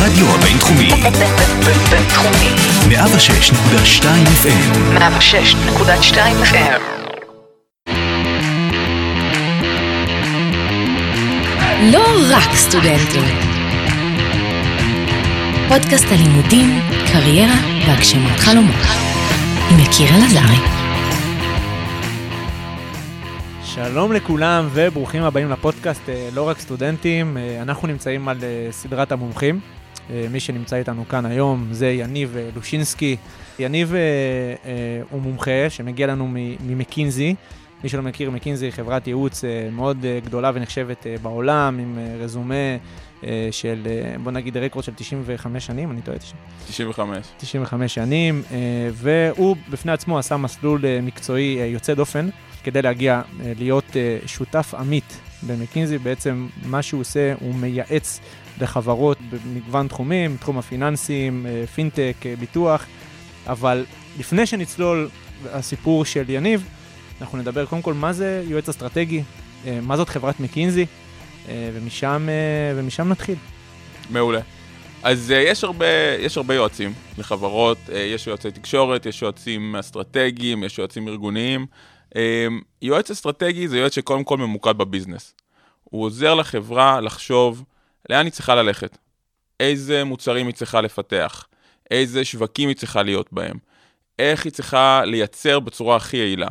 הרדיו הבינתחומי, בינתחומי. 106.2 FM, 106.2 FM. לא רק סטודנטים. פודקאסט הלימודים, קריירה והגשמת חלומות. עם יקיר אלעזרי. שלום לכולם וברוכים הבאים לפודקאסט אה, לא רק סטודנטים, אה, אנחנו נמצאים על אה, סדרת המומחים. אה, מי שנמצא איתנו כאן היום זה יניב אה, לושינסקי. יניב אה, הוא מומחה שמגיע לנו ממקינזי. מי שלא מכיר, מקינזי היא חברת ייעוץ מאוד גדולה ונחשבת בעולם, עם רזומה של, בוא נגיד, רקורד של 95 שנים, אני טועה, 95. 95 שנים, והוא בפני עצמו עשה מסלול מקצועי יוצא דופן כדי להגיע להיות שותף עמית במקינזי. בעצם מה שהוא עושה, הוא מייעץ לחברות במגוון תחומים, תחום הפיננסים, אה, פינטק, אה, ביטוח, אבל לפני שנצלול הסיפור של יניב, אנחנו נדבר קודם כל מה זה יועץ אסטרטגי, אה, מה זאת חברת מקינזי, ומשם, ומשם נתחיל. מעולה. אז יש, הרבה, יש הרבה יועצים לחברות, יש יועצי תקשורת, יש יועצים אסטרטגיים, יש יועצים ארגוניים. יועץ אסטרטגי זה יועץ שקודם כל ממוקד בביזנס. הוא עוזר לחברה לחשוב לאן היא צריכה ללכת, איזה מוצרים היא צריכה לפתח, איזה שווקים היא צריכה להיות בהם, איך היא צריכה לייצר בצורה הכי יעילה.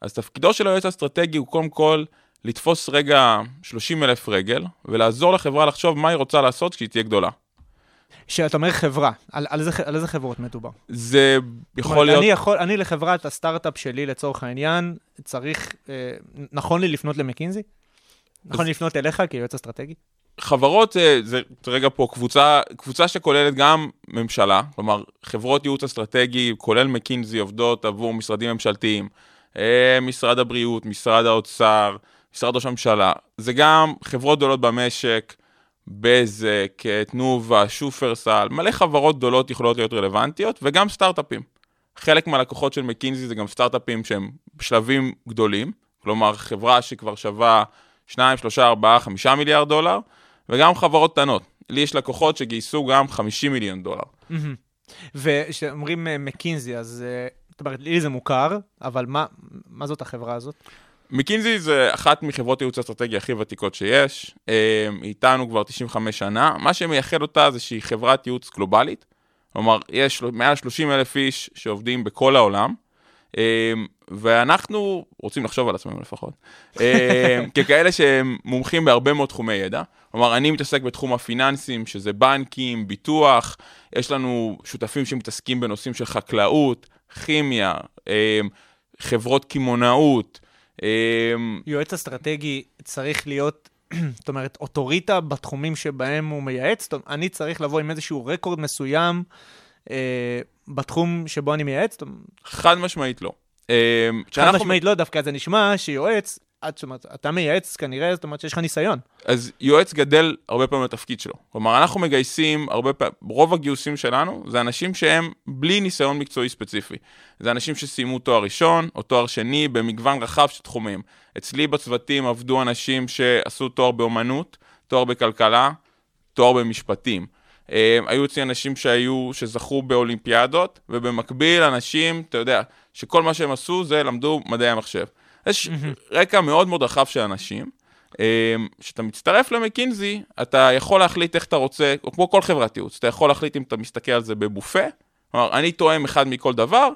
אז תפקידו של היועץ האסטרטגי הוא קודם כל לתפוס רגע 30 אלף רגל ולעזור לחברה לחשוב מה היא רוצה לעשות כשהיא תהיה גדולה. כשאתה אומר חברה, על, על, איזה, על איזה חברות מדובר? זה יכול אומרת, להיות... אני, יכול, אני לחברת הסטארט-אפ שלי, לצורך העניין, צריך, אה, נכון לי לפנות למקינזי? נכון לי לפנות אליך כיועץ אסטרטגי? חברות אה, זה רגע פה קבוצה, קבוצה שכוללת גם ממשלה, כלומר חברות ייעוץ אסטרטגי, כולל מקינזי, עובדות עבור משרדים ממשלתיים, אה, משרד הבריאות, משרד האוצר, משרד ראש הממשלה. זה גם חברות גדולות במשק, בזק, אה, תנובה, שופרסל, מלא חברות גדולות יכולות להיות רלוונטיות, וגם סטארט-אפים. חלק מהלקוחות של מקינזי זה גם סטארט-אפים שהם בשלבים גדולים, כלומר חברה שכבר שווה 2, 3, 4, 5 מיליארד דולר, וגם חברות קטנות. לי יש לקוחות שגייסו גם 50 מיליון דולר. וכשאומרים אה, מקינזי, אז אה, זאת אומרת, לי זה מוכר, אבל מה, מה זאת החברה הזאת? מקינזי זה אחת מחברות ייעוץ האסטרטגיה הכי ותיקות שיש, אה, איתנו כבר 95 שנה, מה שמייחד אותה זה שהיא חברת ייעוץ גלובלית, כלומר, יש מעל 30 אלף איש שעובדים בכל העולם, ואנחנו רוצים לחשוב על עצמנו לפחות, אה, ככאלה שהם מומחים בהרבה מאוד תחומי ידע. כלומר, אני מתעסק בתחום הפיננסים, שזה בנקים, ביטוח, יש לנו שותפים שמתעסקים בנושאים של חקלאות, כימיה, אה, חברות קמעונאות, יועץ אסטרטגי צריך להיות, זאת אומרת, אוטוריטה בתחומים שבהם הוא מייעץ? זאת אומרת, אני צריך לבוא עם איזשהו רקורד מסוים בתחום שבו אני מייעץ? חד משמעית לא. אה, חד משמעית לא, דווקא זה נשמע שיועץ, את, אומרת, אתה מייעץ כנראה, זאת אומרת שיש לך ניסיון. אז יועץ גדל הרבה פעמים לתפקיד שלו. כלומר, אנחנו מגייסים הרבה פעמים, רוב הגיוסים שלנו זה אנשים שהם בלי ניסיון מקצועי ספציפי. זה אנשים שסיימו תואר ראשון או תואר שני במגוון רחב של תחומים. אצלי בצוותים עבדו אנשים שעשו תואר באומנות, תואר בכלכלה, תואר במשפטים. אה, היו אצלי אנשים שהיו, שזכו באולימפיאדות, ובמקביל אנשים, אתה יודע, שכל מה שהם עשו זה למדו מדעי המחשב. יש רקע מאוד מאוד רחב של אנשים. כשאתה מצטרף למקינזי, אתה יכול להחליט איך אתה רוצה, או כמו כל חברת ייעוץ, אתה יכול להחליט אם אתה מסתכל על זה בבופה, כלומר, אני תואם אחד מכל דבר,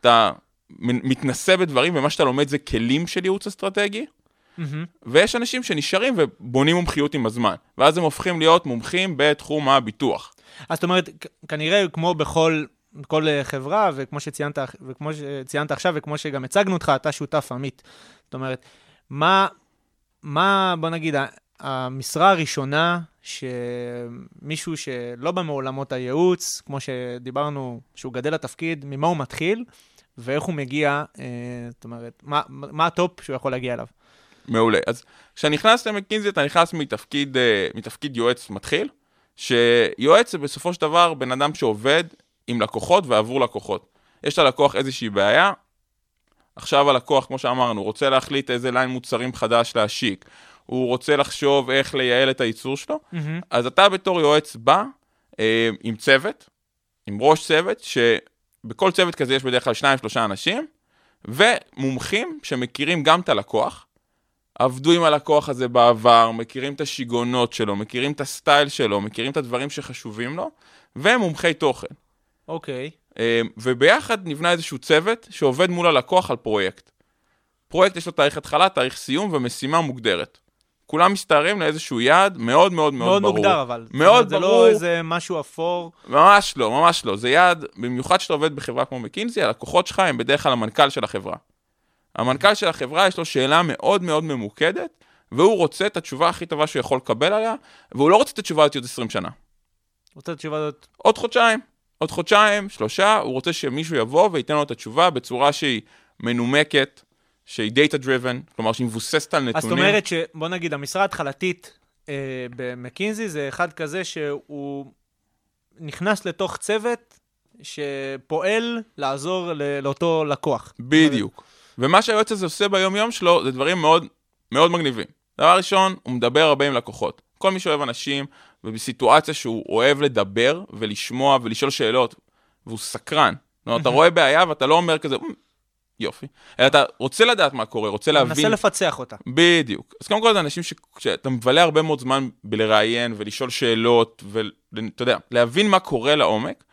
אתה מתנסה בדברים, ומה שאתה לומד זה כלים של ייעוץ אסטרטגי, ויש אנשים שנשארים ובונים מומחיות עם הזמן, ואז הם הופכים להיות מומחים בתחום הביטוח. אז זאת אומרת, כנראה כמו בכל כל אה, חברה, וכמו שציינת, וכמו שציינת עכשיו, וכמו שגם הצגנו אותך, אתה שותף עמית. זאת אומרת, מה, מה בוא נגיד, המשרה הראשונה שמישהו שלא בא מעולמות הייעוץ, כמו שדיברנו, שהוא גדל לתפקיד, ממה הוא מתחיל, ואיך הוא מגיע, אה, זאת אומרת, מה, מה ה top שהוא יכול להגיע אליו? מעולה. אז כשאתה נכנס למקינזי, אתה נכנס מתפקיד, אה, מתפקיד יועץ מתחיל, שיועץ זה בסופו של דבר בן אדם שעובד עם לקוחות ועבור לקוחות. יש ללקוח איזושהי בעיה, עכשיו הלקוח, כמו שאמרנו, רוצה להחליט איזה ליין מוצרים חדש להשיק, הוא רוצה לחשוב איך לייעל את הייצור שלו, אז אתה בתור יועץ בא, אה, עם צוות, עם ראש צוות, שבכל צוות כזה יש בדרך כלל שניים, שלושה אנשים, ומומחים שמכירים גם את הלקוח, עבדו עם הלקוח הזה בעבר, מכירים את השיגעונות שלו, מכירים את הסטייל שלו, מכירים את הדברים שחשובים לו, ומומחי תוכן. אוקיי. אה, וביחד נבנה איזשהו צוות שעובד מול הלקוח על פרויקט. פרויקט יש לו תאריך התחלה, תאריך סיום ומשימה מוגדרת. כולם מסתערים לאיזשהו יעד מאוד מאוד מאוד מאוד ברור. מוגדר אבל. מאוד אומרת, ברור. זה לא איזה משהו אפור. ממש לא, ממש לא. זה יעד, במיוחד שאתה עובד בחברה כמו מקינזי, הלקוחות שלך הם בדרך כלל המנכ"ל של החברה. המנכ"ל של החברה יש לו שאלה מאוד מאוד ממוקדת, והוא רוצה את התשובה הכי טובה שהוא יכול לקבל עליה, והוא לא רוצה את התשובה הזאת עוד 20 שנה. רוצה את התשובה הזאת? עוד חודשיים, עוד חודשיים, שלושה, הוא רוצה שמישהו יבוא וייתן לו את התשובה בצורה שהיא מנומקת, שהיא data driven, כלומר שהיא מבוססת על נתונים. אז זאת אומרת שבוא נגיד, המשרה ההתחלתית אה, במקינזי זה אחד כזה שהוא נכנס לתוך צוות שפועל לעזור לאותו לקוח. בדיוק. ומה שהיועץ הזה עושה ביום-יום שלו, זה דברים מאוד מאוד מגניבים. דבר ראשון, הוא מדבר הרבה עם לקוחות. כל מי שאוהב אנשים, ובסיטואציה שהוא אוהב לדבר ולשמוע ולשאול שאלות, והוא סקרן. זאת אומרת, אתה רואה בעיה ואתה לא אומר כזה, "מ, יופי. אלא אתה רוצה לדעת מה קורה, רוצה להבין. מנסה לפצח אותה. בדיוק. אז קודם כל זה אנשים ש... שאתה מבלה הרבה מאוד זמן בלראיין ולשאול שאלות, ואתה יודע, להבין מה קורה לעומק.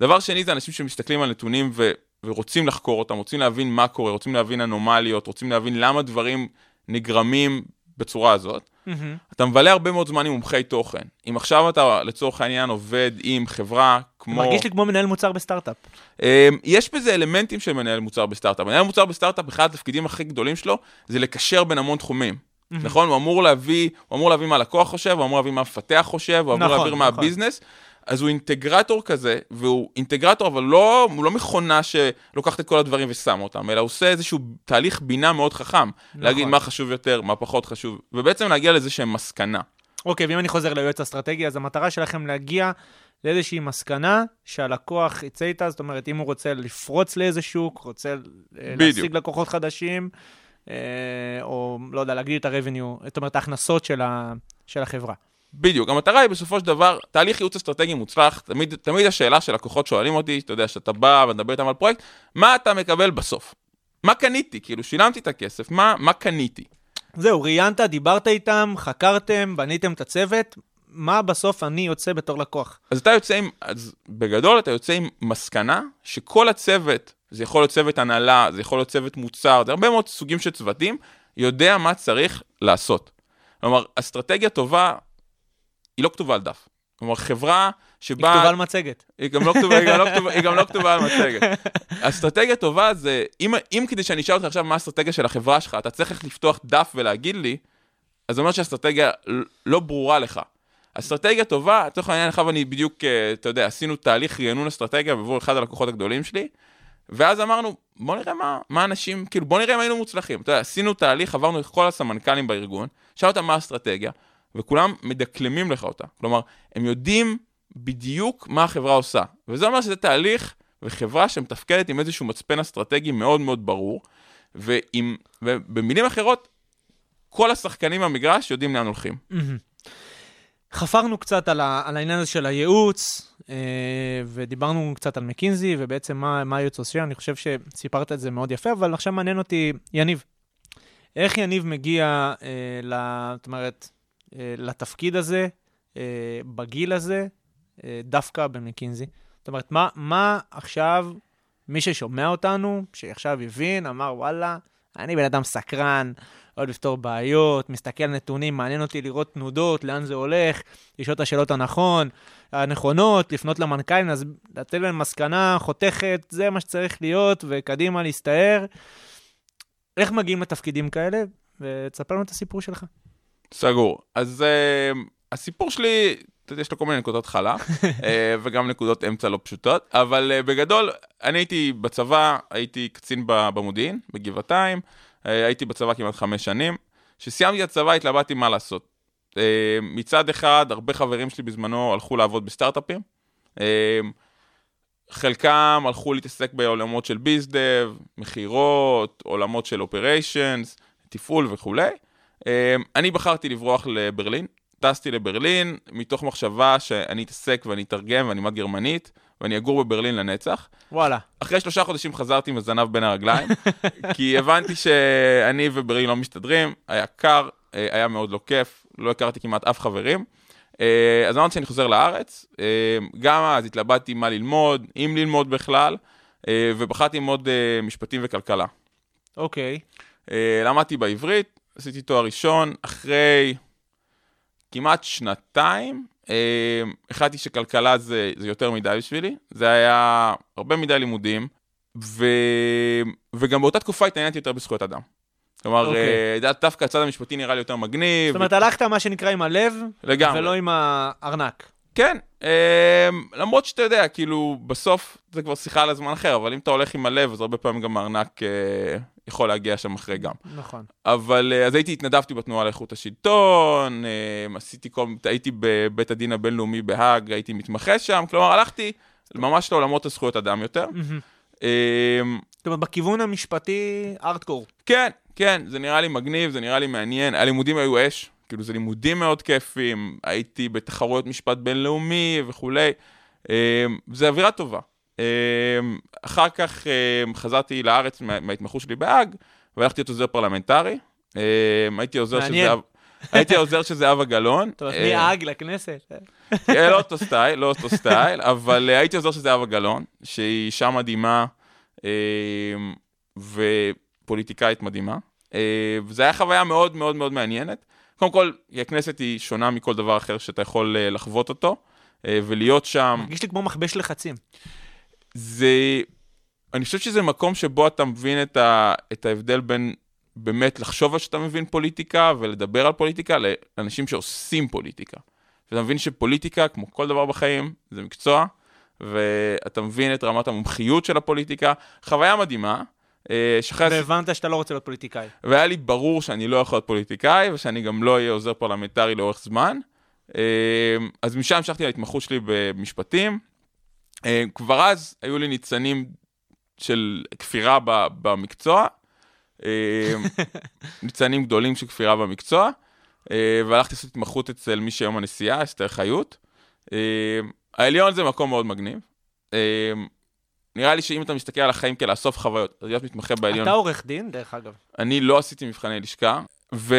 דבר שני זה אנשים שמסתכלים על נתונים ו... ורוצים לחקור אותם, רוצים להבין מה קורה, רוצים להבין אנומליות, רוצים להבין למה דברים נגרמים בצורה הזאת. מהמם. אתה מבלה הרבה מאוד זמן עם מומחי תוכן. אם עכשיו אתה לצורך העניין עובד עם חברה כמו... מרגיש לי כמו מנהל מוצר בסטארט-אפ. אמ, יש בזה אלמנטים של מנהל מוצר בסטארט-אפ. מנהל מוצר בסטארט-אפ, אחד התפקידים הכי גדולים שלו, זה לקשר בין המון תחומים. נכון? הוא אמור להביא, הוא אמור להביא מה הלקוח חושב, הוא אמור להביא מה המפתח חושב, הוא אמור נכון, להעביר מה נכון. ה business. אז הוא אינטגרטור כזה, והוא אינטגרטור, אבל לא, הוא לא מכונה שלוקחת את כל הדברים ושמה אותם, אלא עושה איזשהו תהליך בינה מאוד חכם. להגיד מה חשוב יותר, מה פחות חשוב, ובעצם להגיע לאיזושהי מסקנה. אוקיי, ואם אני חוזר ליועץ אסטרטגי, אז המטרה שלכם להגיע לאיזושהי מסקנה שהלקוח יצא איתה, זאת אומרת, אם הוא רוצה לפרוץ לאיזה שוק, רוצה אה, בדיוק. להשיג לקוחות חדשים, אה, או לא יודע, להגדיל את ה-revenue, זאת אומרת, ההכנסות של, ה, של החברה. בדיוק, המטרה היא בסופו של דבר, תהליך ייעוץ אסטרטגי מוצלח, תמיד, תמיד השאלה שלקוחות שואלים אותי, אתה יודע, שאתה בא ומדבר איתם על פרויקט, מה אתה מקבל בסוף? מה קניתי? כאילו, שילמתי את הכסף, מה, מה קניתי? זהו, ראיינת, דיברת איתם, חקרתם, בניתם את הצוות, מה בסוף אני יוצא בתור לקוח? אז אתה יוצא עם, אז בגדול אתה יוצא עם מסקנה שכל הצוות, זה יכול להיות צוות הנהלה, זה יכול להיות צוות מוצר, זה הרבה מאוד סוגים של צוותים, יודע מה צריך לעשות. כלומר, אסטרטגיה טובה, היא לא כתובה על דף. כלומר, חברה היא שבה... כתובה על מצגת. היא גם לא כתובה, היא גם לא כתובה, היא גם לא כתובה על מצגת. אסטרטגיה טובה זה, אם, אם כדי שאני אשאל אותך עכשיו מה האסטרטגיה של החברה שלך, אתה צריך לפתוח דף ולהגיד לי, אז זה אומר שהאסטרטגיה לא ברורה לך. אסטרטגיה טובה, לצורך העניין, עכשיו אני בדיוק, אה, אתה יודע, עשינו תהליך רענון אסטרטגיה עבור אחד הלקוחות הגדולים שלי, ואז אמרנו, בוא נראה מה, מה אנשים, כאילו, בוא נראה אם היינו מוצלחים. אתה יודע, עשינו תהליך, עברנו את כל הסמנכ"לים בארגון, שאל אותם מה האסטרטגיה, וכולם מדקלמים לך אותה. כלומר, הם יודעים בדיוק מה החברה עושה. וזה אומר שזה תהליך וחברה שמתפקדת עם איזשהו מצפן אסטרטגי מאוד מאוד ברור, ועם, ובמילים אחרות, כל השחקנים במגרש יודעים לאן הולכים. חפרנו קצת על, ה, על העניין הזה של הייעוץ, אה, ודיברנו קצת על מקינזי, ובעצם מה, מה הייעוץ עושה, אני חושב שסיפרת את זה מאוד יפה, אבל עכשיו מעניין אותי, יניב, איך יניב מגיע, אה, ל, זאת אומרת, לתפקיד הזה, אה, בגיל הזה, אה, דווקא במקינזי? זאת אומרת, מה, מה עכשיו, מי ששומע אותנו, שעכשיו הבין, אמר, וואלה, אני בן אדם סקרן, אוהב לפתור בעיות, מסתכל על נתונים, מעניין אותי לראות תנודות, לאן זה הולך, לשאול את השאלות הנכון, הנכונות, לפנות למנכ"לים, אז לתת להם מסקנה חותכת, זה מה שצריך להיות, וקדימה להסתער. איך מגיעים לתפקידים כאלה? ותספר לנו את הסיפור שלך. סגור. אז uh, הסיפור שלי, יש לו כל מיני נקודות התחלה, uh, וגם נקודות אמצע לא פשוטות, אבל uh, בגדול, אני הייתי בצבא, הייתי קצין במודיעין, בגבעתיים, uh, הייתי בצבא כמעט חמש שנים. כשסיימתי את הצבא התלבטתי מה לעשות. Uh, מצד אחד, הרבה חברים שלי בזמנו הלכו לעבוד בסטארט-אפים. Uh, חלקם הלכו להתעסק בעולמות של ביזדב, מכירות, עולמות של אופריישנס, תפעול וכולי. אמ, אני בחרתי לברוח לברלין, טסתי לברלין, מתוך מחשבה שאני אתעסק ואני אתרגם ואני אלמד גרמנית, ואני אגור בברלין לנצח. וואלה. אחרי שלושה חודשים חזרתי עם הזנב בין הרגליים, כי הבנתי שאני וברלין לא מסתדרים, היה קר, אה, היה מאוד לא כיף, לא הכרתי כמעט אף חברים. אה, אז אמרתי שאני חוזר לארץ, אה, גם אז התלבטתי מה ללמוד, אם ללמוד בכלל, ובחרתי ללמוד משפטים וכלכלה. אוקיי. אה, למדתי בעברית, עשיתי תואר ראשון, אחרי כמעט שנתיים, אה, החלטתי שכלכלה זה, זה יותר מדי בשבילי, זה היה הרבה מדי לימודים, ו... וגם באותה תקופה התעניינתי יותר בזכויות אדם. כלומר, אוקיי. אה, דווקא הצד המשפטי נראה לי יותר מגניב. זאת אומרת, הלכת מה שנקרא עם הלב, לגמרי. ולא עם הארנק. כן, אה, למרות שאתה יודע, כאילו, בסוף זה כבר שיחה על הזמן אחר, אבל אם אתה הולך עם הלב, אז הרבה פעמים גם הארנק אה, יכול להגיע שם אחרי גם. נכון. אבל אה, אז הייתי, התנדבתי בתנועה לאיכות השלטון, אה, עשיתי כל, הייתי בבית הדין הבינלאומי בהאג, הייתי מתמחה שם, כלומר, הלכתי ממש לעולמות הזכויות אדם יותר. זאת אומרת, בכיוון המשפטי, ארטקור. כן, כן, זה נראה לי מגניב, זה נראה לי מעניין. הלימודים היו אש, כאילו זה לימודים מאוד כיפים, הייתי בתחרויות משפט בינלאומי וכולי. אה, זה אווירה טובה. אה, אחר כך אה, חזרתי לארץ מה- מההתמחות שלי בהאג, והלכתי להיות עוזר פרלמנטרי. אה, הייתי עוזר. זהב... הייתי העוזר של זהבה גלאון. זאת אומרת, אה, מהאג לכנסת. אה, לא אותו סטייל, לא אותו סטייל, אבל אה, הייתי עוזר של זהבה גלאון, שהיא אישה מדהימה אה, ופוליטיקאית מדהימה. אה, וזו הייתה חוויה מאוד מאוד מאוד מעניינת. קודם כל, הכנסת היא שונה מכל דבר אחר שאתה יכול אה, לחוות אותו, אה, ולהיות שם. מרגיש לי כמו מכבש לחצים. זה... אני חושב שזה מקום שבו אתה מבין את, ה... את ההבדל בין באמת לחשוב על שאתה מבין פוליטיקה ולדבר על פוליטיקה לאנשים שעושים פוליטיקה. ואתה מבין שפוליטיקה, כמו כל דבר בחיים, זה מקצוע, ואתה מבין את רמת המומחיות של הפוליטיקה. חוויה מדהימה, אה. הס- והבנת שאתה לא רוצה להיות פוליטיקאי. והיה לי ברור שאני לא יכול להיות פוליטיקאי, ושאני גם לא אהיה עוזר פרלמנטרי לאורך זמן. אה, אז משם המשכתי להתמחות שלי במשפטים. אה, כבר אז היו לי ניצנים של כפירה במקצוע, ניצנים גדולים של כפירה במקצוע, והלכתי לעשות התמחות אצל מי שהיום הנשיאה, אסתר חיות. העליון זה מקום מאוד מגניב. אה, נראה לי שאם אתה מסתכל על החיים כלאסוף חוויות, אז להיות מתמחה בעליון... אתה עורך דין, דרך אגב. אני לא עשיתי מבחני לשכה, ו...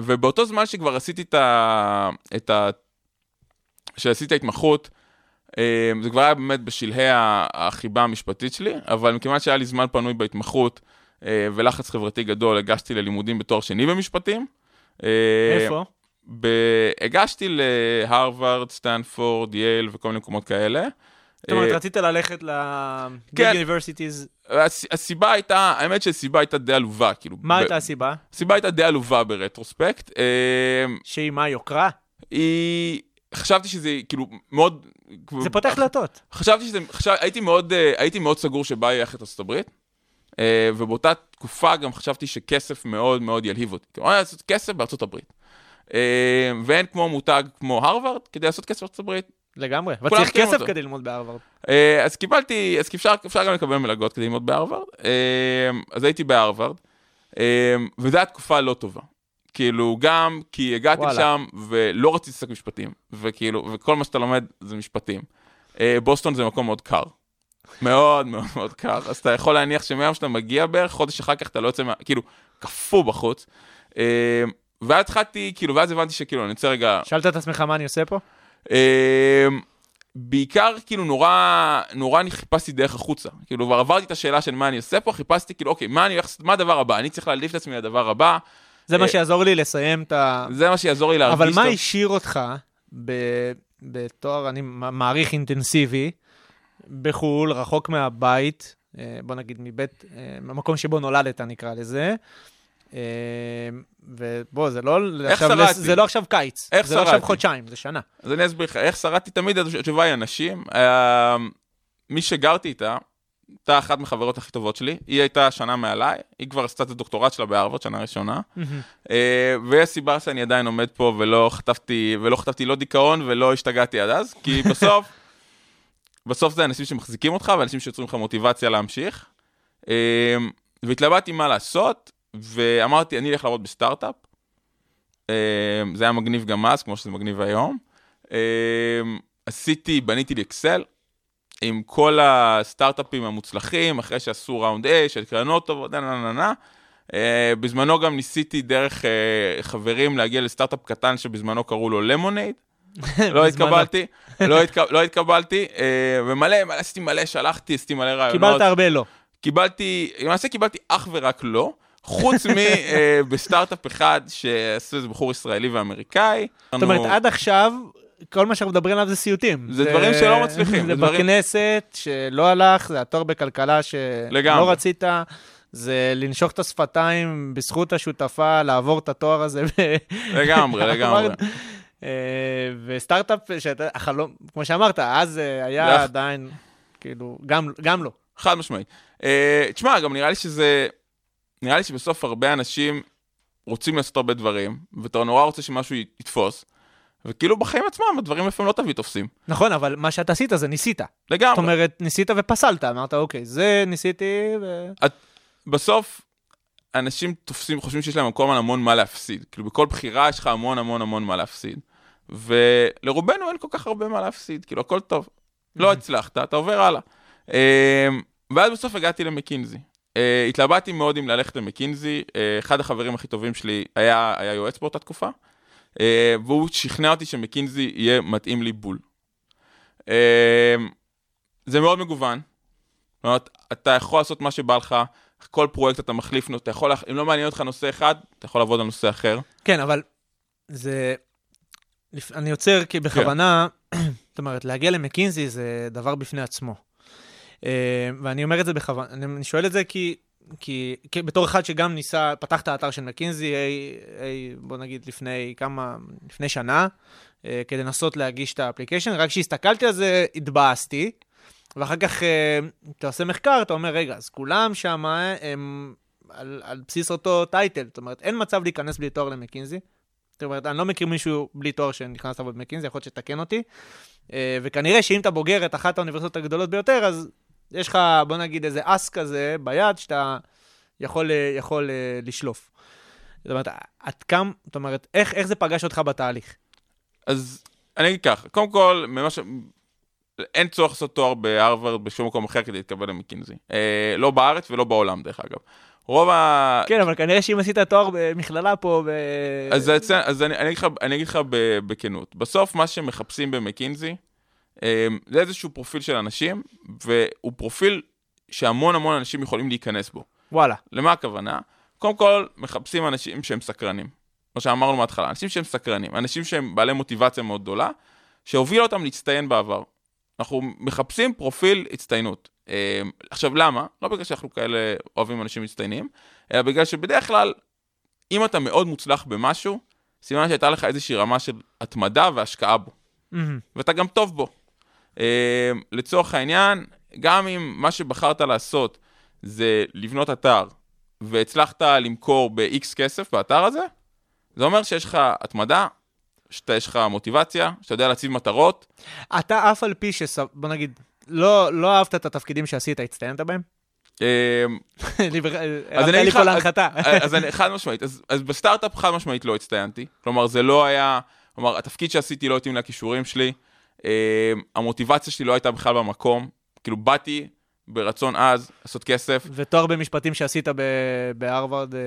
ובאותו זמן שכבר עשיתי את ה... את ה... שעשיתי ההתמחות, אה, זה כבר היה באמת בשלהי החיבה המשפטית שלי, אבל מכיוון שהיה לי זמן פנוי בהתמחות אה, ולחץ חברתי גדול, הגשתי ללימודים בתואר שני במשפטים. אה, איפה? ב- הגשתי להרווארד, סטנפורד, יייל וכל מיני מקומות כאלה. זאת אומרת, אה, רצית ללכת ל-Big כן. Universities. הס- הסיבה הייתה, האמת שהסיבה הייתה די עלובה, כאילו. מה ב- הייתה הסיבה? הסיבה הייתה די עלובה ברטרוספקט. אה, שהיא מה, יוקרה? היא... חשבתי שזה כאילו מאוד... זה פותח דלתות. חשבתי שזה... חשב... הייתי, מאוד, אה, הייתי מאוד סגור שבא יהיה את ארצות הברית, ובאותה תקופה גם חשבתי שכסף מאוד מאוד ילהיב אותי. כלומר, לעשות כסף בארצות הברית. ואין כמו מותג כמו הרווארד כדי לעשות כסף בארצות הברית. לגמרי. אבל צריך כסף אותו. כדי ללמוד בהרווארד. אה, אז קיבלתי, אז אפשר, אפשר גם לקבל מלגות כדי ללמוד בהרווארד. אה, אז הייתי בהרווארד, אה, וזו הייתה תקופה לא טובה. כאילו, גם כי הגעתי וואלה. לשם ולא רציתי לעסוק משפטים, וכאילו, וכל מה שאתה לומד זה משפטים. בוסטון זה מקום מאוד קר. מאוד מאוד מאוד קר, אז אתה יכול להניח שמהיום שאתה מגיע בערך, חודש אחר כך אתה לא יוצא מה... כאילו, קפוא בחוץ. ואז התחלתי, כאילו, ואז הבנתי שכאילו, אני רוצה רגע... שאלת את עצמך מה אני עושה פה? אמ, בעיקר כאילו נורא, נורא אני חיפשתי דרך החוצה. כאילו כבר עברתי את השאלה של מה אני עושה פה, חיפשתי כאילו, אוקיי, מה אני הולך לעשות, מה הדבר הבא? אני צריך להעדיף את עצמי לדבר הבא, זה מה אה, שיעזור לי לסיים את ה... זה מה שיעזור לי להרגיש אבל מה טוב. השאיר אותך בתואר, אני מעריך אינטנסיבי, בחו"ל, רחוק מהבית, אה, בוא נגיד מבית, אה, מהמקום שבו נולדת נקרא לזה, ובוא, זה לא, עכשיו? זה לא עכשיו קיץ, זה לא עכשיו? חודשיים, זה שנה. אז אני אסביר לך, איך שרדתי תמיד, התשובה היא אנשים. אמ, מי שגרתי איתה, הייתה אחת מחברות הכי טובות שלי, היא הייתה שנה מעליי, היא כבר עשתה את הדוקטורט שלה בהרווארד, שנה ראשונה. אה, ויש סיבה שאני עדיין עומד פה ולא חטפתי, ולא חטפתי לא דיכאון ולא השתגעתי עד אז, כי בסוף, בסוף זה אנשים שמחזיקים אותך ואנשים שיוצרים לך מוטיבציה להמשיך. והתלבטתי מה לעשות, ואמרתי, אני אלך לעבוד בסטארט-אפ. אה, זה היה מגניב גם אז, כמו שזה מגניב היום. אה, עשיתי, בניתי לי אקסל עם כל הסטארט-אפים המוצלחים, אחרי שעשו ראונד A של קרנות טובות, נה נה נה נה. אה, בזמנו גם ניסיתי דרך אה, חברים להגיע לסטארט-אפ קטן שבזמנו קראו לו למונייד. לא התקבלתי, לא, התק... לא התקבלתי, אה, ומלא, מלא, עשיתי מלא, שלחתי, עשיתי מלא רעיונות. קיבלת הרבה לא. קיבלתי, למעשה קיבלתי אך ורק לא, חוץ מבסטארט-אפ אחד שעשו איזה בחור ישראלי ואמריקאי. זאת אומרת, עד עכשיו, כל מה שאנחנו מדברים עליו זה סיוטים. זה דברים שלא מצליחים, זה זה דברים- בכנסת, שלא הלך, זה התואר בכלכלה. שלא רצית, זה לנשוך את השפתיים בזכות השותפה, לעבור את התואר הזה. לגמרי, לגמרי. אה, וסטארט-אפ, שאתה, החלום, כמו שאמרת, אז אה, היה עדיין, כאילו, גם, לא. חד משמעית. תשמע, גם נראה לי שזה... נראה לי שבסוף הרבה אנשים רוצים לעשות הרבה דברים, ואתה נורא רוצה שמשהו יתפוס, וכאילו בחיים עצמם הדברים לפעמים לא תמיד תופסים. נכון, אבל מה שאתה עשית זה ניסית. לגמרי. זאת אומרת, ניסית ופסלת, אמרת, אוקיי, זה ניסיתי, ו... בסוף, אנשים תופסים, חושבים שיש להם כל הזמן המון מה להפסיד. כאילו, בכל בחירה יש לך המון המון המון מה להפסיד. ולרובנו אין כל כך הרבה מה להפסיד, כאילו, הכל טוב. לא הצלחת, אתה עובר הלאה. אה, ואז בסוף הגעתי למקינזי. אה, התלבטתי מאוד אם ללכת למקינזי. אה, אחד החברים הכי טובים שלי היה, היה יועץ באותה תקופה, אה, והוא שכנע אותי שמקינזי יהיה מתאים לי בול. אה, זה מאוד מגוון. זאת אומרת, אתה יכול לעשות מה שבא לך, כל פרויקט אתה מחליף, אתה יכול, אם לא מעניין אותך נושא אחד, אתה יכול לעבוד על נושא אחר. כן, אבל זה... אני עוצר כי בכוונה, זאת אומרת, להגיע למקינזי זה דבר בפני עצמו. אה, ואני אומר את זה בכוונה, אני שואל את זה כי, כי, כי בתור אחד שגם ניסה, פתח את האתר של מקינזי, אי, אי, בוא נגיד לפני כמה, לפני שנה, אה, כדי לנסות להגיש את ה application, רק כשהסתכלתי על זה התבאסתי, ואחר כך אה, אתה עושה מחקר, אתה אומר, רגע, אז כולם שם הם על, על בסיס אותו title, זאת אומרת, אין מצב להיכנס בלי תואר למקינזי. זאת אומרת, אני לא מכיר מישהו בלי תואר שנכנס לעבוד במקינזי, יכול להיות שתקן אותי. אה, וכנראה שאם אתה בוגר את אחת האוניברסיטאות הגדולות ביותר, אז יש לך, בוא נגיד, איזה אס כזה ביד, שאתה יכול, אה, יכול אה, לשלוף. זאת אומרת, עד כמה, זאת אומרת, איך, איך זה פגש אותך בתהליך? אז אני אגיד ככה, קודם כל, ממה ש... אין צורך לעשות תואר בהרווארד בשום מקום אחר כדי להתקבל למקינזי. אה, לא בארץ ולא בעולם, דרך אגב. רוב ה... כן, אבל כנראה שאם עשית תואר במכללה פה, ב... אז, אז אני, אני אגיד לך, אני אגיד לך בכנות, בסוף מה שמחפשים במקינזי, זה איזשהו פרופיל של אנשים, והוא פרופיל שהמון המון אנשים יכולים להיכנס בו. וואלה. למה הכוונה? קודם כל, מחפשים אנשים שהם סקרנים. כמו שאמרנו מההתחלה, אנשים שהם סקרנים, אנשים שהם בעלי מוטיבציה מאוד גדולה, שהובילה אותם להצטיין בעבר. אנחנו מחפשים פרופיל הצטיינות. אה, עכשיו, למה? לא בגלל שאנחנו כאלה אוהבים אנשים מצטיינים, אלא בגלל שבדרך כלל, אם אתה מאוד מוצלח במשהו, סימן שהייתה לך איזושהי רמה של התמדה והשקעה בו. מהמם. ואתה גם טוב בו. אה, לצורך העניין, גם אם מה שבחרת לעשות זה לבנות אתר, והצלחת למכור ב-X כסף באתר הזה, זה אומר שיש לך התמדה, שיש לך מוטיבציה, שאתה יודע להציב מטרות. אתה אף על פי ש... בוא נגיד, לא, לא אהבת את התפקידים שעשית, הצטיינת בהם? אה, הרמת לי פה להנחתה. אז, אז אני, חד משמעית, אז, אז בסטארט-אפ חד משמעית לא הצטיינתי. כלומר, זה לא היה, כלומר, התפקיד שעשיתי לא התאים לכישורים שלי, אה, המוטיבציה שלי לא הייתה בכלל במקום, כאילו באתי ברצון עז לעשות כסף, ותואר במשפטים שעשית בהרווארד, אה,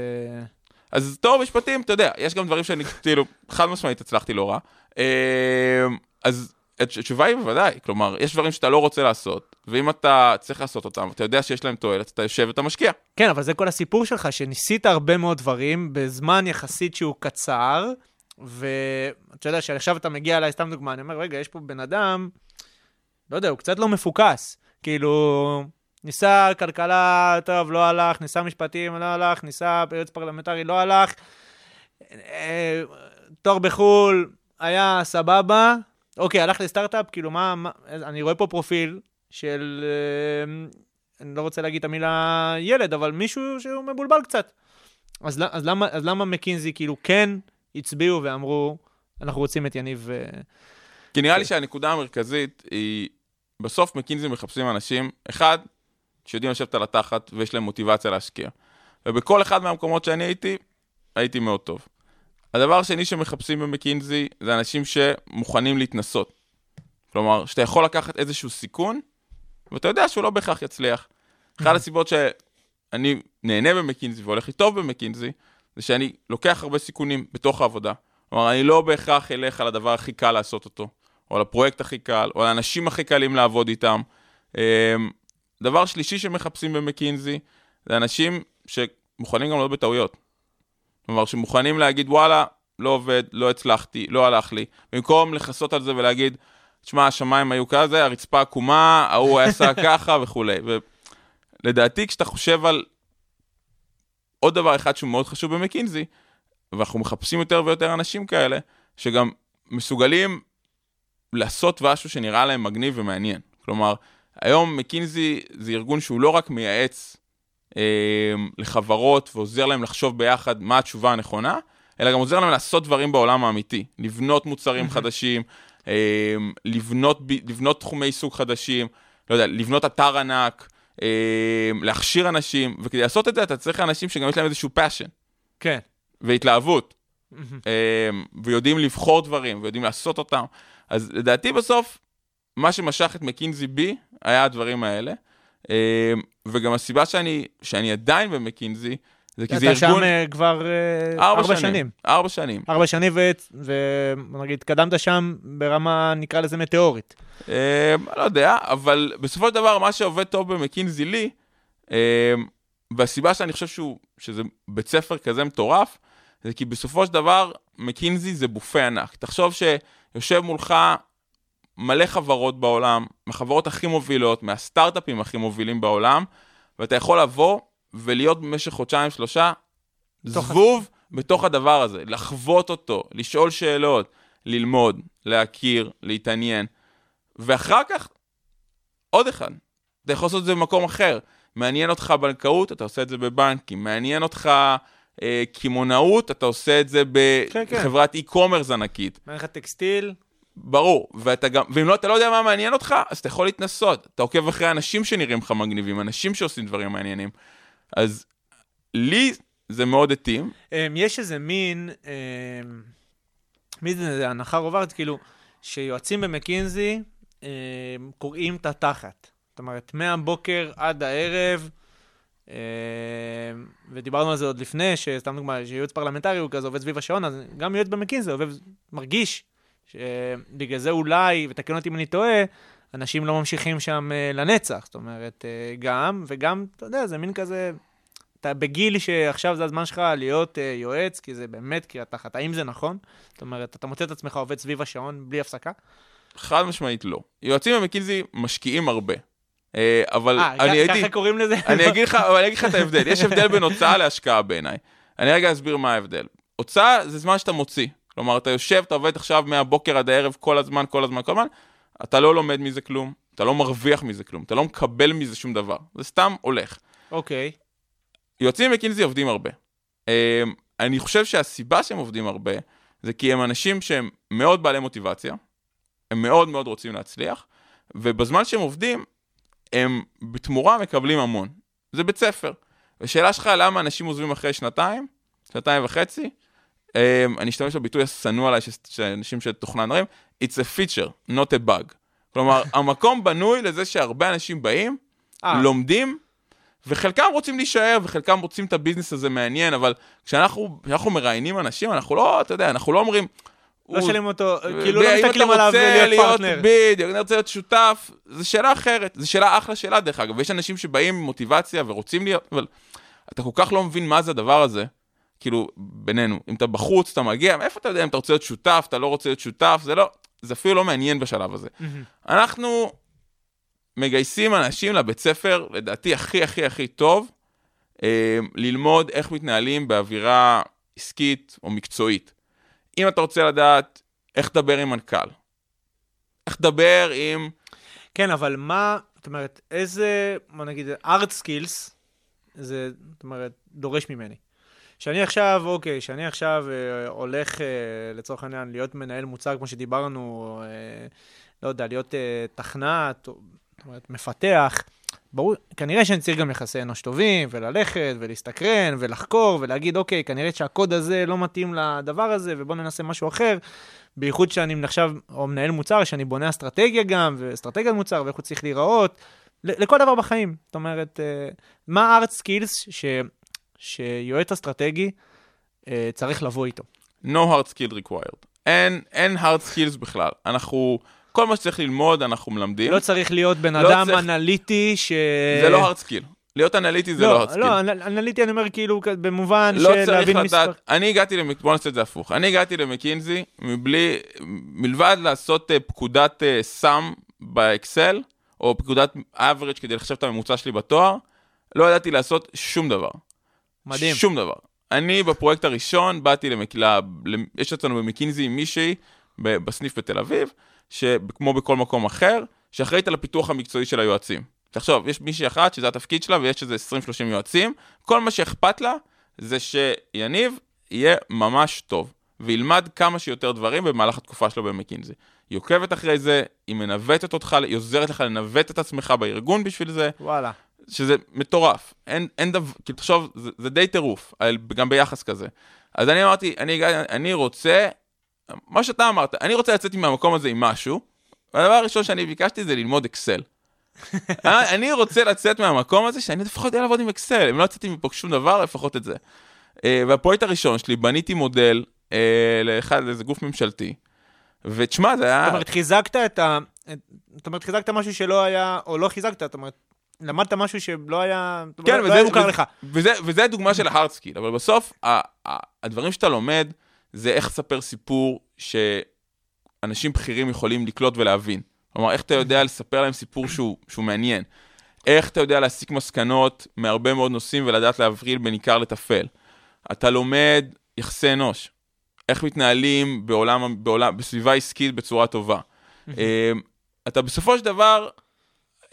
אז תואר משפטים, אתה יודע, יש גם דברים שאני, כאילו, חד משמעית הצלחתי לא רע. אה, אז התשובה היא בוודאי, כלומר, יש דברים שאתה לא רוצה לעשות, ואם אתה צריך לעשות אותם, אתה יודע שיש להם תועלת, אתה יושב ואתה משקיע. כן, אבל זה כל הסיפור שלך, שניסית הרבה מאוד דברים בזמן יחסית שהוא קצר, ואתה יודע שעכשיו אתה מגיע אליי, סתם דוגמה, אני אומר, רגע, יש פה בן אדם, לא יודע, הוא קצת לא מפוקס. כאילו, ניסה כלכלה, טוב, לא הלך, ניסה משפטים, לא הלך, ניסה יועץ פרלמנטרי, לא הלך. אה, תואר בחו"ל, היה סבבה. אוקיי, הלך לסטארט-אפ, כאילו, מה, מה, אני רואה פה פרופיל של, אה, אני לא רוצה להגיד את המילה ילד, אבל מישהו שהוא מבולבל קצת. אז, אז, למה, אז למה מקינזי כאילו כן הצביעו ואמרו, אנחנו רוצים את יניב... אה, כי נראה לי שהנקודה המרכזית היא, בסוף מקינזי מחפשים אנשים, אחד, שיודעים לשבת על התחת ויש להם מוטיבציה להשקיע. ובכל אחד מהמקומות שאני הייתי, הייתי מאוד טוב. הדבר השני שמחפשים במקינזי זה אנשים שמוכנים להתנסות. כלומר, שאתה יכול לקחת איזשהו סיכון, ואתה יודע שהוא לא בהכרח יצליח. אחת הסיבות שאני נהנה במקינזי והולך לי טוב במקינזי, זה שאני לוקח הרבה סיכונים בתוך העבודה. כלומר, אני לא בהכרח אלך על הדבר הכי קל לעשות אותו, או על הפרויקט הכי קל, או על האנשים הכי קלים לעבוד איתם. אמ, דבר שלישי שמחפשים במקינזי, זה אנשים שמוכנים גם לעבוד בטעויות. כלומר, שמוכנים להגיד, וואלה, לא עובד, לא הצלחתי, לא הלך לי, במקום לכסות על זה ולהגיד, תשמע, השמיים היו כזה, הרצפה עקומה, ההוא עשה ככה וכולי. ולדעתי, כשאתה חושב על עוד דבר אחד שהוא מאוד חשוב במקינזי, ואנחנו מחפשים יותר ויותר אנשים כאלה, שגם מסוגלים לעשות משהו שנראה להם מגניב ומעניין. כלומר, היום מקינזי זה ארגון שהוא לא רק מייעץ אה, לחברות ועוזר להם לחשוב ביחד מה התשובה הנכונה, אלא גם עוזר להם לעשות דברים בעולם האמיתי, לבנות מוצרים חדשים, אה, לבנות, לבנות תחומי עיסוק חדשים, לא יודע, לבנות אתר ענק, להכשיר אנשים, וכדי לעשות את זה אתה צריך אנשים שגם יש להם איזשהו passion כן. והתלהבות, אה, ויודעים לבחור דברים, ויודעים לעשות אותם. אז לדעתי בסוף, מה שמשך את מקינזי בי היה הדברים האלה. אה, וגם הסיבה שאני, שאני עדיין במקינזי, זה כי זה אתה ארגון... שם אה, כבר אה, ארבע שנים. ארבע שנים. ארבע שנים, ונגיד, התקדמת שם ברמה, נקרא לזה מטאורית. אה, לא יודע, אבל בסופו של דבר, מה שעובד טוב במקינזי לי, אה, והסיבה שאני חושב שזה בית ספר כזה מטורף, זה כי בסופו של דבר, מקינזי זה בופה ענק. תחשוב שיושב מולך מלא חברות בעולם, מהחברות הכי מובילות, מהסטארט-אפים הכי מובילים בעולם, ואתה יכול לבוא ולהיות במשך חודשיים-שלושה בתוך זבוב בתוך הדבר הזה, לחוות אותו, לשאול שאלות, ללמוד, להכיר, להתעניין, ואחר כך, עוד אחד, אתה יכול לעשות את זה במקום אחר. מעניין אותך בנקאות, אתה עושה את זה בבנקים. מעניין אותך אה, קמעונאות, אתה עושה את זה כן, כן. בחברת e-commerce ענקית. מעניין לך טקסטיל, ברור, ואתה גם, ואם לא, אתה לא יודע מה מעניין אותך, אז אתה יכול להתנסות. אתה עוקב אחרי אנשים שנראים לך מגניבים, אנשים שעושים דברים מעניינים. אז לי זה מאוד התאים. אמ, יש איזה מין, אמ, מי זה, הנחה רווחת, כאילו, שיועצים במקינזי אמ, קורעים את התחת. זאת אומרת, מהבוקר עד הערב, ודיברנו על זה עוד לפני, שסתם דוגמה, שייעוץ פרלמנטרי הוא כזה עובד סביב השעון, אז גם יועץ במקינזי עובד, מרגיש שבגלל זה אולי, ותקן אותי אם אני טועה, אנשים לא ממשיכים שם אה, לנצח. זאת אומרת, אה, גם, וגם, אתה יודע, זה מין כזה, אתה בגיל שעכשיו זה הזמן שלך להיות אה, יועץ, כי זה באמת קריאת תחת. האם זה נכון? זאת אומרת, אתה מוצא את עצמך עובד סביב השעון בלי הפסקה? חד משמעית לא. יועצים במקינזי משקיעים הרבה. אה, אבל אה, אני הייתי... ככה קוראים לזה? אני אגיד לך, אבל אני אגיד לך את ההבדל. יש הבדל בין הוצאה להשקעה בעיניי. אני רגע אסביר מה ההבדל. הוצאה זה זמן שאתה מוציא. כלומר, אתה יושב, אתה עובד עכשיו מהבוקר עד הערב כל הזמן, כל הזמן, כל הזמן, אתה לא לומד מזה כלום, אתה לא מרוויח מזה כלום, אתה לא מקבל מזה שום דבר. זה סתם הולך. אוקיי. יועצים מקינזי עובדים הרבה. אה, אני חושב שהסיבה שהם עובדים הרבה, זה כי הם אנשים שהם מאוד בעלי מוטיבציה, הם מאוד מאוד רוצים להצליח, ובזמן שהם עובדים, הם בתמורה מקבלים המון. זה בית ספר. השאלה שלך למה אנשים עוזבים אחרי שנתיים, שנתיים וחצי, אני אשתמש בביטוי השנוא עליי, ש- שאנשים שתוכנן דברים, it's a feature, not a bug. כלומר, המקום בנוי לזה שהרבה אנשים באים, אה, לומדים, וחלקם רוצים להישאר, וחלקם רוצים את ה business הזה מעניין, אבל כשאנחנו, כשאנחנו מראיינים אנשים, אנחנו לא, אתה יודע, אנחנו לא אומרים... לא שואלים אותו, כאילו ב- לא מסתכלים עליו להיות פרטנר. בדיוק, אני רוצה להיות שותף, זו שאלה אחרת, זו שאלה אחלה שאלה דרך אגב, ויש אנשים שבאים עם מוטיבציה ורוצים להיות, אבל אתה כל כך לא מבין מה זה הדבר הזה, כאילו, בינינו, אם אתה בחוץ, אתה מגיע, מאיפה אתה יודע אם אתה רוצה להיות שותף, אתה לא רוצה להיות שותף, זה לא, זה אפילו לא מעניין בשלב הזה. מהמם. אנחנו מגייסים אנשים לבית ספר, לדעתי הכי הכי הכי טוב, אה, ללמוד איך מתנהלים באווירה עסקית או מקצועית. אם אתה רוצה לדעת איך לדבר עם מנכ"ל, איך לדבר עם... כן, אבל מה, זאת אומרת, איזה, בוא נגיד, art skills, זה, זאת אומרת, דורש ממני. שאני עכשיו, אוקיי, שאני עכשיו אה, הולך, אה, לצורך העניין, להיות מנהל מוצר, כמו שדיברנו, אה, לא יודע, להיות אה, תכנת, או זאת אומרת, מפתח, ברור, כנראה שאני צריך גם יחסי אנוש טובים, וללכת, ולהסתקרן, ולחקור, ולהגיד, אוקיי, כנראה שהקוד הזה לא מתאים לדבר הזה, ובואו ננסה משהו אחר. בייחוד שאני עכשיו, או מנהל מוצר, שאני בונה אסטרטגיה גם, ואסטרטגיית מוצר, ואיך הוא צריך להיראות, לכל דבר בחיים. זאת אומרת, אה, מה hard skills שיועץ אסטרטגי אה, צריך לבוא איתו? no hard skill required. אין, אין hard skills בכלל. אנחנו, כל מה שצריך ללמוד, אנחנו מלמדים. לא צריך להיות בן לא אדם צריך- אנליטי ש... זה לא hard skill. להיות אנליטי זה לא hard skill. לא, אנ- אנליטי אני אומר כאילו במובן לא של צריך להבין לדעת, מספר. אני הגעתי, למק... בוא נעשה את זה הפוך, אני הגעתי למקינזי מבלי, מלבד לעשות אה, פקודת אה, סם באקסל, או פקודת average כדי לחשב את הממוצע שלי בתואר, לא ידעתי לעשות שום דבר. מדהים. שום דבר. אני בפרויקט הראשון באתי למק... ל... ל... יש אצלנו במקינזי מישהי. בסניף בתל אביב, שכמו בכל מקום אחר, שאחראית על הפיתוח המקצועי של היועצים. תחשוב, יש מישהי אחת שזה התפקיד שלה ויש איזה 20-30 יועצים, כל מה שאכפת לה זה שיניב יהיה ממש טוב, וילמד כמה שיותר דברים במהלך התקופה שלו במקינזי. היא עוקבת אחרי זה, היא מנווטת אותך, היא עוזרת לך לנווט את עצמך בארגון בשביל זה, וואלה. שזה מטורף. אין, אין דבר, כאילו, תחשוב, זה, זה די טירוף, גם ביחס כזה. אז אני אמרתי, אני, אני רוצה, מה שאתה אמרת, אני רוצה לצאת מהמקום הזה עם משהו, והדבר הראשון שאני ביקשתי זה ללמוד אקסל. אה, אני רוצה לצאת מהמקום הזה שאני לפחות יודע לעבוד עם אקסל, אם לא יצאתי מפה שום דבר, לפחות את זה. אה, והפרויקט הראשון שלי, בניתי מודל אה, לאחד, לאיזה גוף ממשלתי, ותשמע, זה היה... זאת אומרת, חיזקת את ה... את- זאת אומרת, חיזקת משהו שלא היה, או לא חיזקת, זאת אומרת, למדת משהו שלא היה, כן, לא וזה, היה מוכר וזה, לך. וזה, וזה הדוגמה של ה hard skill, אבל בסוף, ה, ה, הדברים שאתה לומד, זה איך לספר סיפור שאנשים בכירים יכולים לקלוט ולהבין. כלומר, איך אתה יודע לספר להם סיפור שהוא, שהוא מעניין. איך אתה יודע להסיק מסקנות מהרבה מאוד נושאים ולדעת להבדיל בין עיקר לטפל. אתה לומד יחסי אנוש. איך מתנהלים בעולם, בעולם, בסביבה עסקית בצורה טובה. אה, אתה בסופו של דבר,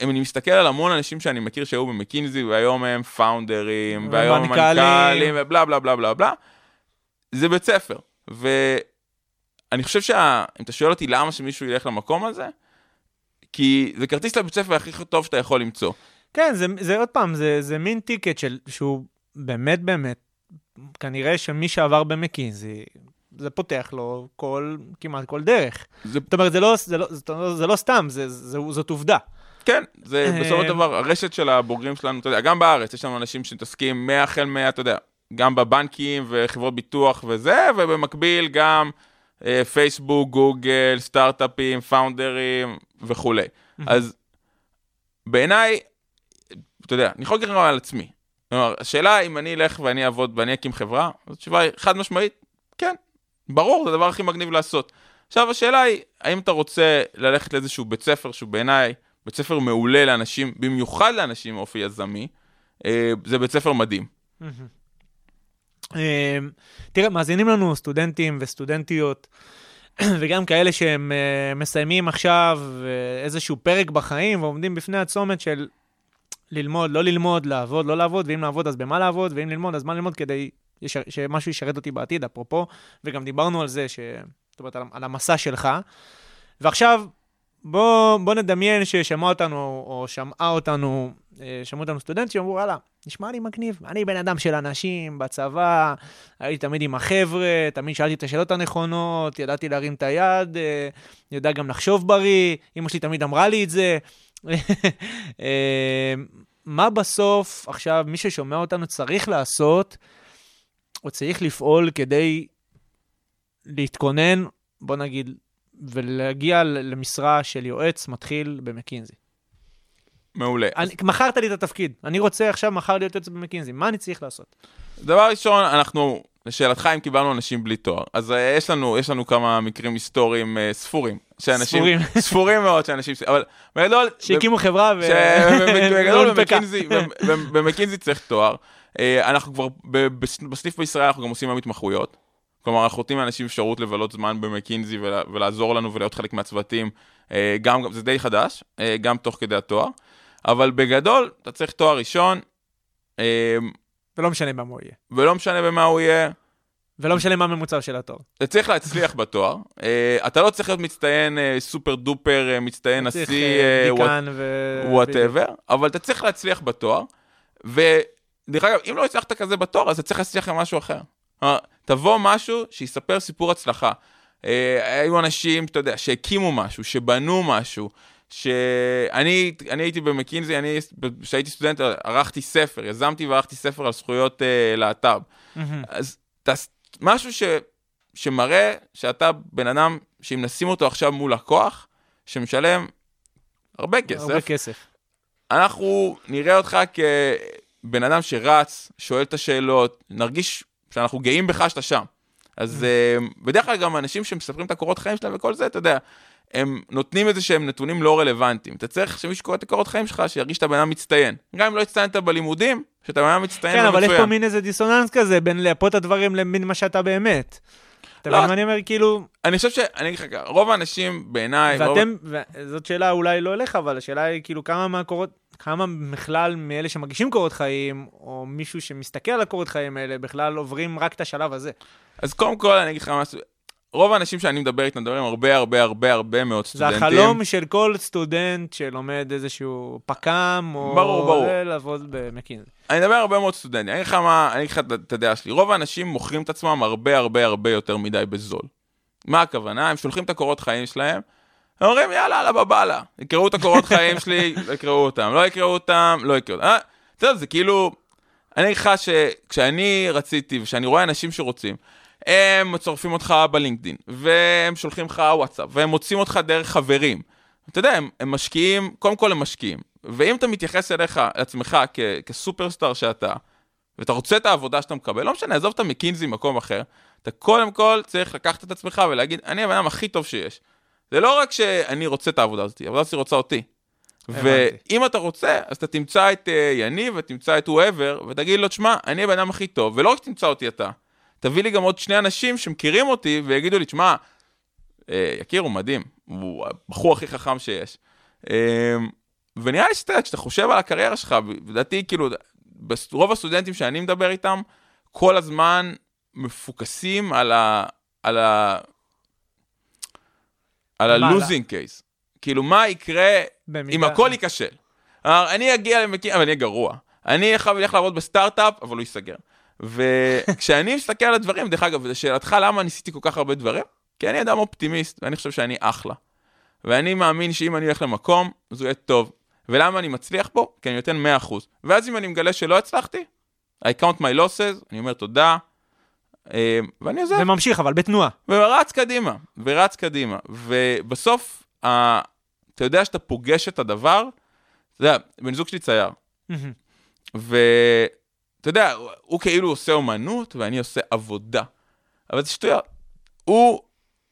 אם אני מסתכל על המון אנשים שאני מכיר שהיו במקינזי, והיום הם פאונדרים, והיום הם ומנכ"לים. מנכ"לים, ובלה בלה בלה בלה בלה, זה בית ספר. ואני חושב שאם אתה שואל אותי למה שמישהו ילך למקום הזה, כי זה כרטיס לבית ספר הכי טוב שאתה יכול למצוא. כן, זה, זה עוד פעם, זה, זה מין טיקט של, שהוא באמת באמת, כנראה שמי שעבר במקינזי, זה פותח לו כל, כמעט כל דרך. זה, זאת אומרת, זה לא, זה לא, אומרת, זה לא סתם, זה, זה, זאת עובדה. כן, זה אה, בסופו של דבר, הרשת של הבוגרים שלנו, אתה יודע, גם בארץ, יש לנו אנשים שמתעסקים מהחל מה, אתה יודע, גם בבנקים וחברות ביטוח וזה, ובמקביל גם אה, פייסבוק, גוגל, סטארט-אפים, פאונדרים וכולי. אז בעיניי, אתה יודע, אני יכול להגיד על עצמי. כלומר, השאלה אם אני אלך ואני אעבוד ואני אקים חברה, התשובה היא חד משמעית, כן, ברור, זה הדבר הכי מגניב לעשות. עכשיו, השאלה היא, האם אתה רוצה ללכת לאיזשהו בית ספר שהוא בעיניי בית ספר מעולה לאנשים, במיוחד לאנשים עם אופי יזמי, אה, זה בית ספר מדהים. אה, תראה, מאזינים לנו סטודנטים וסטודנטיות, וגם כאלה שהם אה, מסיימים עכשיו איזשהו פרק בחיים ועומדים בפני הצומת של ללמוד, לא ללמוד, לעבוד, לא לעבוד, ואם לעבוד אז במה לעבוד, ואם ללמוד אז מה ללמוד כדי שמשהו ישרת אותי בעתיד, אפרופו, וגם דיברנו על זה, ש... זאת אומרת, על המסע שלך. ועכשיו, בוא, בוא נדמיין ששמע אותנו, או שמעה אותנו, אה, שמעו אותנו סטודנט שאמרו, וואלה, נשמע לי מגניב. אני בן אדם של אנשים, בצבא, הייתי תמיד עם החבר'ה, תמיד שאלתי את השאלות הנכונות, ידעתי להרים את היד, אה, יודע גם לחשוב בריא, אמא שלי תמיד אמרה לי את זה. אה, מה בסוף, עכשיו, מי ששומע אותנו צריך לעשות, או צריך לפעול כדי להתכונן, בוא נגיד, ולהגיע למשרה של יועץ מתחיל במקינזי. מעולה. אני, מכרת לי את התפקיד, אני רוצה עכשיו מחר להיות יועץ במקינזי, מה אני צריך לעשות? דבר ראשון, אנחנו, לשאלתך אם קיבלנו אנשים בלי תואר, אז אה, יש לנו, יש לנו כמה מקרים היסטוריים אה, ספורים. שאנשים, ספורים. ספורים מאוד שאנשים, אבל בגדול, שהקימו חברה ו... בגדול והונפקה. במקינזי, במ- במקינזי צריך תואר. אה, אנחנו כבר, בסניף בישראל אנחנו גם עושים היום התמחויות. כלומר, אנחנו נותנים לאנשים אפשרות לבלות זמן במקינזי ולה- ולעזור לנו ולהיות חלק מהצוותים. אה, גם, זה די חדש, אה, גם תוך כדי התואר. אבל בגדול, אתה צריך תואר ראשון, אה, ולא משנה במה הוא יהיה. ולא משנה במה הוא יהיה, ולא משנה מה הממוצע של התואר. אתה צריך להצליח בתואר. אתה לא צריך להיות מצטיין super duper, מצטיין נשיא, צריך, דיקן ו... whatever, אבל אתה צריך להצליח בתואר. ודרך אגב, אם לא הצלחת כזה בתואר, אז אתה צריך להצליח עם משהו אחר. תבוא משהו שיספר סיפור הצלחה. אה, היו אנשים, אתה יודע, שהקימו משהו, שבנו משהו, שאני אני הייתי במקינזי, אני, כשהייתי סטודנט, ערכתי ספר, יזמתי וערכתי ספר על זכויות אה, להט"ב. מהמם. אז תס, משהו ש, שמראה שאתה בן אדם, שאם נשים אותו עכשיו מול לקוח, שמשלם הרבה כסף, הרבה כסף. אנחנו נראה אותך כבן אדם שרץ, שואל את השאלות, נרגיש שאנחנו גאים בך שאתה שם. אז אה, בדרך כלל גם אנשים שמספרים את הקורות חיים שלהם וכל זה, אתה יודע, הם נותנים איזה שהם נתונים לא רלוונטיים. אתה צריך שמישהו קורא את הקורות חיים שלך, שירגיש שאתה בן אדם מצטיין. גם אם לא הצטיינת בלימודים, שאתה בן אדם מצטיין כן, אבל יש. פה מין איזה דיסוננס כזה בין לייפות הדברים לבין מה שאתה באמת. אתה לא. מבין מה אני אומר? כאילו, אני חושב ש... אני אגיד לך ככה, רוב האנשים בעיניי... רוב- ואתם, וזאת שאלה אולי לא אליך, אבל השאלה היא כאילו כמה מהקורות, כמה בכלל מאלה שמגישים קורות חיים, או מישהו שמסתכל על הקורות חיים האלה, בכלל עוברים רק את השלב הזה. אז קודם כל, אני אגיד לך משהו. רוב האנשים שאני מדבר איתם, מדברים הרבה הרבה הרבה הרבה מאוד זה סטודנטים. החלום של כל סטודנט שלומד איזשהו פק"ם, או... ברור, ברור. זה, לעבוד במקינזי. אני מדבר הרבה מאוד סטודנטים. אני אגיד לך מה, אני אגיד לך את הדעה שלי. רוב האנשים מוכרים את עצמם הרבה הרבה הרבה יותר מדי בזול. מה הכוונה? הם שולחים את הקורות חיים שלהם, הם אומרים, יאללה, אללה בבאללה. יקראו את הקורות חיים שלי, לא יקראו אותם. לא יקראו אותם, לא יקראו אותם. אה, אתה זה כאילו... אני לך שכשאני רציתי, וכשאני רואה אנשים שרוצים, הם צורפים אותך בלינקדין, והם שולחים לך וואטסאפ, והם מוצאים אותך דרך חברים. אתה יודע, הם, הם משקיעים, קודם כל הם משקיעים. ואם אתה מתייחס אליך, לעצמך, כ, כסופרסטאר שאתה, ואתה רוצה את העבודה שאתה מקבל, לא משנה, עזוב את המקינזי במקום אחר, אתה קודם כל צריך לקחת את עצמך ולהגיד, אני הבן אדם הכי טוב שיש. זה לא רק שאני רוצה את העבודה הזאת, העבודה הזאת רוצה אותי. ואם אתה רוצה, אז אתה תמצא את uh, יניב ותמצא את whoever, ותגיד לו, תשמע, אני הבן אדם הכי טוב, ולא רק שתמצא אותי אתה, תביא לי גם עוד שני אנשים שמכירים אותי ויגידו לי, תשמע, אה, יקיר הוא מדהים, הוא הבחור הכי חכם שיש. אה, ונראה לי שאתה כשאתה חושב על הקריירה שלך, לדעתי, כאילו, רוב הסטודנטים שאני מדבר איתם, כל הזמן מפוקסים על ה... על ה... על הלוזינג קייס. כאילו, מה יקרה במידה- אם הכל ייכשל? כלומר, אני אגיע למקים, אבל אני אהיה גרוע. אני אלך לעבוד בסטארט-אפ, אבל הוא ייסגר. וכשאני מסתכל על הדברים, דרך אגב, לשאלתך למה ניסיתי כל כך הרבה דברים, כי אני אדם אופטימיסט, ואני חושב שאני אחלה. ואני מאמין שאם אני הולך למקום, אז הוא יהיה טוב. ולמה אני מצליח בו? כי אני נותן 100%. ואז אם אני מגלה שלא הצלחתי, I count my losses, אני אומר תודה, ואני עוזב. וממשיך, אבל בתנועה. ורץ קדימה, ורץ קדימה. ובסוף, ה... אתה יודע שאתה פוגש את הדבר, אתה יודע, בן זוג שלי צייר. ואתה יודע, הוא- כאילו עושה אומנות ואני עושה עבודה. אבל זה שטויות. הוא,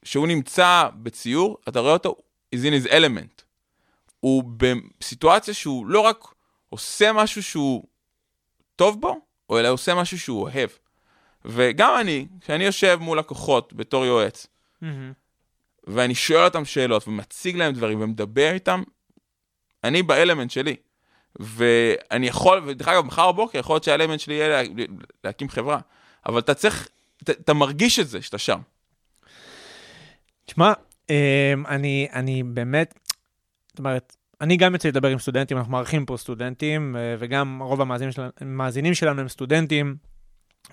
כשהוא נמצא בציור, אתה רואה אותו, is in his element. הוא בסיטואציה שהוא לא רק עושה משהו שהוא טוב בו, אלא עושה משהו שהוא אוהב. וגם אני, כשאני יושב מול לקוחות בתור יועץ, מהמם. ואני שואל אותם שאלות ומציג להם דברים ומדבר איתם, אני באלמנט שלי. ואני יכול, ודרך אגב, מחר בבוקר יכול להיות שהאלמנט שלי יהיה לה, להקים חברה. אבל אתה צריך, אתה, אתה מרגיש את זה שאתה שם. תשמע, אמ, אני, אני באמת, זאת אומרת, אני גם יוצא לדבר עם סטודנטים, אנחנו מארחים פה סטודנטים, אה, וגם רוב המאזינים שלנו, המאזינים שלנו הם סטודנטים,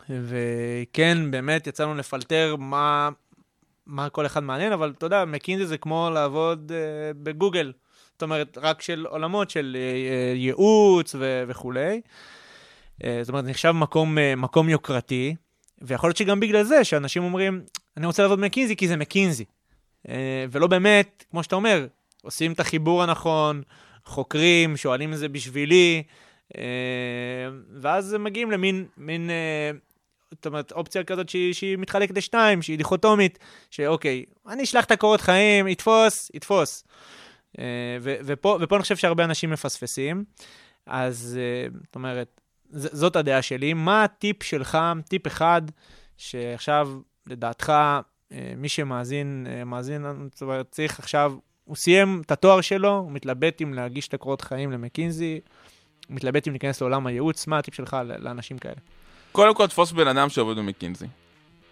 וכן, באמת יצא לנו לפלטר מה, מה כל אחד מעניין, אבל אתה יודע, מקינזי זה כמו לעבוד אה, בגוגל. זאת אומרת, רק של עולמות של אה, ייעוץ ו- וכולי. אה, זאת אומרת, נחשב מקום, אה, מקום יוקרתי, ויכול להיות שגם בגלל זה שאנשים אומרים, אני רוצה לעבוד במקינזי כי זה מקינזי. אה, ולא באמת, כמו שאתה אומר, עושים את החיבור הנכון, חוקרים, שואלים אם זה בשבילי, אה, ואז הם מגיעים למין, מין, אה, זאת אומרת, אופציה כזאת שהיא, שהיא מתחלקת לשתיים, שהיא דיכוטומית, שאוקיי, אני אשלח את הקורות חיים, יתפוס, יתפוס. אה, ופה, ופה אני חושב שהרבה אנשים מפספסים. אז אה, זאת אומרת, זאת הדעה שלי. מה הטיפ שלך, טיפ אחד, שעכשיו, לדעתך, מי שמאזין, מאזין, זאת אומרת, צריך עכשיו, הוא סיים את התואר שלו, הוא מתלבט אם להגיש את הקורות חיים למקינזי, מתלבט אם להיכנס לעולם הייעוץ, מה הטיפ שלך לאנשים כאלה? קודם כל, תפוס בן אדם שעובד במקינזי.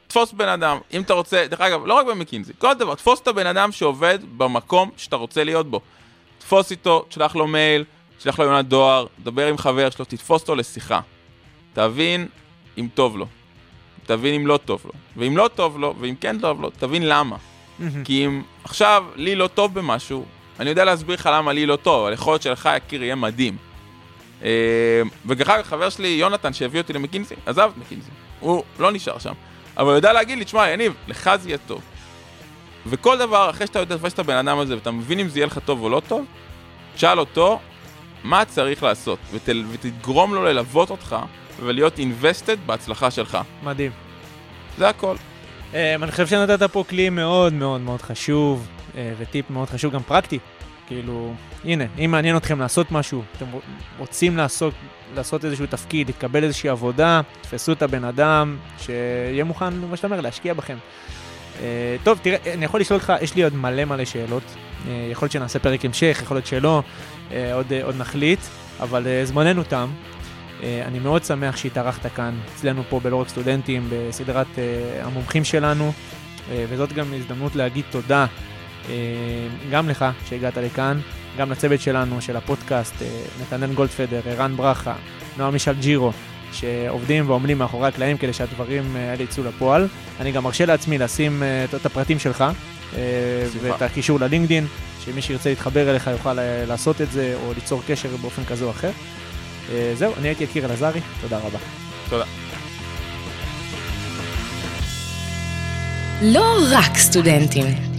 תתפוס בן אדם, אם אתה רוצה, דרך אגב, לא רק במקינזי, כל דבר, תפוס את הבן אדם שעובד במקום שאתה רוצה להיות בו. תפוס איתו, תשלח לו מייל, תשלח לו יונת דואר, דבר עם חבר שלו, תתפוס אותו לשיחה. תבין אם טוב לו, תבין אם לא טוב לו, ואם לא טוב לו, ואם כן טוב לו, תבין למה. כי אם עכשיו לי לא טוב במשהו, אני יודע להסביר לך למה לי לא טוב, אבל יכול להיות שלך, יקיר, יהיה מדהים. אה, ודרך אגב, חבר שלי, יונתן, שהביא אותי למקינזי, עזב מקינזי, הוא לא נשאר שם. אבל הוא יודע להגיד לי, תשמע, יניב, לך זה יהיה טוב. וכל דבר, אחרי שאתה יודע את הבן אדם הזה, ואתה מבין אם זה יהיה לך טוב או לא טוב, תשאל אותו מה צריך לעשות, ות, ותגרום לו ללוות אותך ולהיות invested בהצלחה שלך. מדהים. זה הכל. Um, אני חושב שנתת פה כלי מאוד מאוד מאוד חשוב, uh, וטיפ מאוד חשוב, גם פרקטי. כאילו, הנה, אם מעניין אתכם לעשות משהו, אתם רוצים לעשות, לעשות איזשהו תפקיד, לקבל איזושהי עבודה, תפסו את הבן אדם, שיהיה מוכן, מה שאתה אומר, להשקיע בכם. Uh, טוב, תראה, אני יכול לשאול אותך, יש לי עוד מלא מלא שאלות. Uh, יכול להיות שנעשה פרק המשך, יכול להיות שלא, uh, עוד, uh, עוד נחליט, אבל uh, זמננו תם. Uh, אני מאוד שמח שהתארחת כאן, אצלנו פה בלא רק סטודנטים, בסדרת uh, המומחים שלנו, uh, וזאת גם הזדמנות להגיד תודה גם לך שהגעת לכאן, גם לצוות שלנו, של הפודקאסט, uh, נתנאל גולדפדר, ערן ברכה, נועה מישל ג'ירו, שעובדים ועומלים מאחורי הקלעים כדי שהדברים אה, האלה יצאו לפועל. אני גם מרשה לעצמי לשים אה, את הפרטים שלך אה, ואת הקישור ללינקדין, שמי שירצה להתחבר אליך יוכל לעשות את זה או ליצור קשר באופן כזה או אחר. זהו, אני הייתי יקיר אלעזרי, תודה רבה. תודה. לא רק סטודנטים.